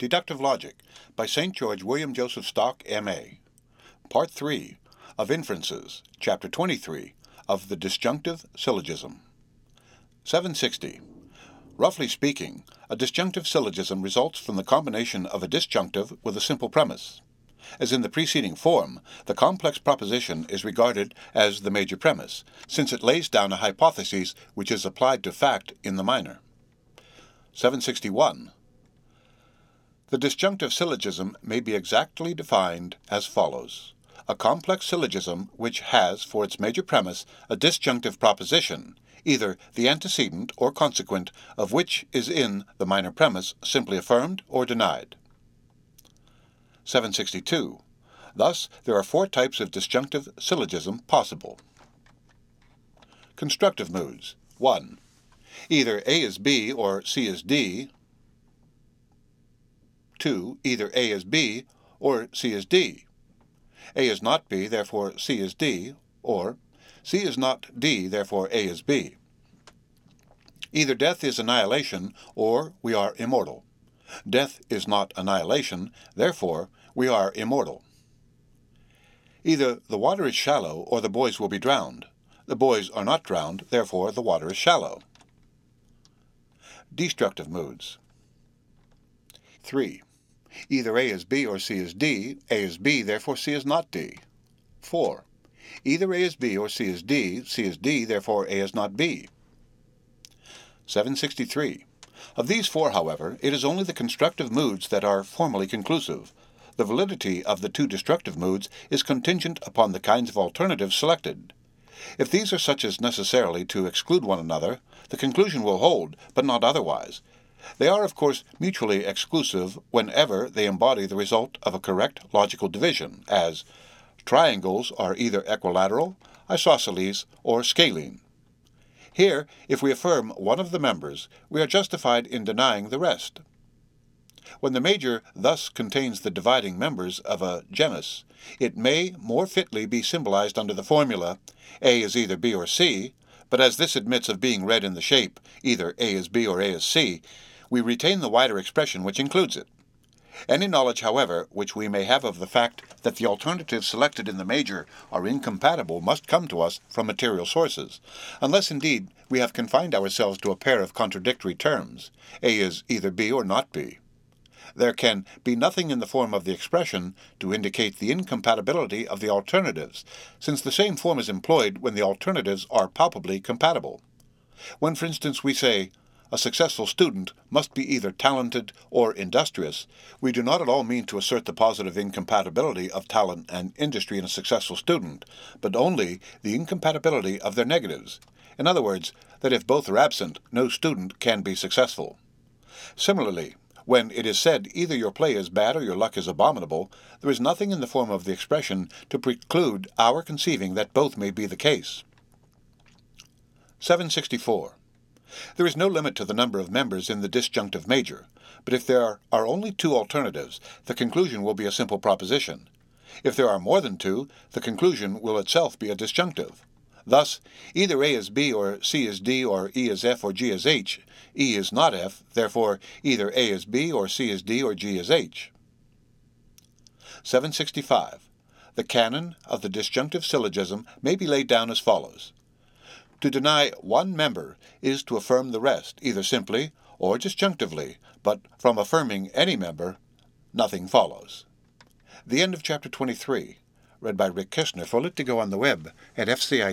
Deductive Logic by St. George William Joseph Stock, M.A. Part 3 of Inferences, Chapter 23 of the Disjunctive Syllogism. 760. Roughly speaking, a disjunctive syllogism results from the combination of a disjunctive with a simple premise. As in the preceding form, the complex proposition is regarded as the major premise, since it lays down a hypothesis which is applied to fact in the minor. 761. The disjunctive syllogism may be exactly defined as follows a complex syllogism which has for its major premise a disjunctive proposition, either the antecedent or consequent of which is in the minor premise simply affirmed or denied. 762. Thus, there are four types of disjunctive syllogism possible. Constructive moods 1. Either A is B or C is D, 2. Either A is B or C is D. A is not B, therefore C is D, or C is not D, therefore A is B. Either death is annihilation, or we are immortal. Death is not annihilation, therefore we are immortal. Either the water is shallow, or the boys will be drowned. The boys are not drowned, therefore the water is shallow. Destructive moods. 3. Either A is B or C is D, A is B, therefore C is not D. 4. Either A is B or C is D, C is D, therefore A is not B. 763. Of these four, however, it is only the constructive moods that are formally conclusive. The validity of the two destructive moods is contingent upon the kinds of alternatives selected. If these are such as necessarily to exclude one another, the conclusion will hold, but not otherwise, they are, of course, mutually exclusive whenever they embody the result of a correct logical division, as triangles are either equilateral, isosceles, or scalene. Here, if we affirm one of the members, we are justified in denying the rest. When the major thus contains the dividing members of a genus, it may more fitly be symbolized under the formula A is either B or C, but as this admits of being read in the shape either A is B or A is C, we retain the wider expression which includes it. Any knowledge, however, which we may have of the fact that the alternatives selected in the major are incompatible must come to us from material sources, unless indeed we have confined ourselves to a pair of contradictory terms, A is either B or not B. There can be nothing in the form of the expression to indicate the incompatibility of the alternatives, since the same form is employed when the alternatives are palpably compatible. When, for instance, we say, a successful student must be either talented or industrious, we do not at all mean to assert the positive incompatibility of talent and industry in a successful student, but only the incompatibility of their negatives. In other words, that if both are absent, no student can be successful. Similarly, when it is said either your play is bad or your luck is abominable, there is nothing in the form of the expression to preclude our conceiving that both may be the case. 764. There is no limit to the number of members in the disjunctive major, but if there are only two alternatives, the conclusion will be a simple proposition. If there are more than two, the conclusion will itself be a disjunctive. Thus, either A is B or C is D or E is F or G is H, E is not F, therefore either A is B or C is D or G is H. 765. The canon of the disjunctive syllogism may be laid down as follows. To deny one member is to affirm the rest, either simply or disjunctively, but from affirming any member, nothing follows. The end of chapter 23, read by Rick Kishner for Lit2Go on the web at fcit.usf.edu.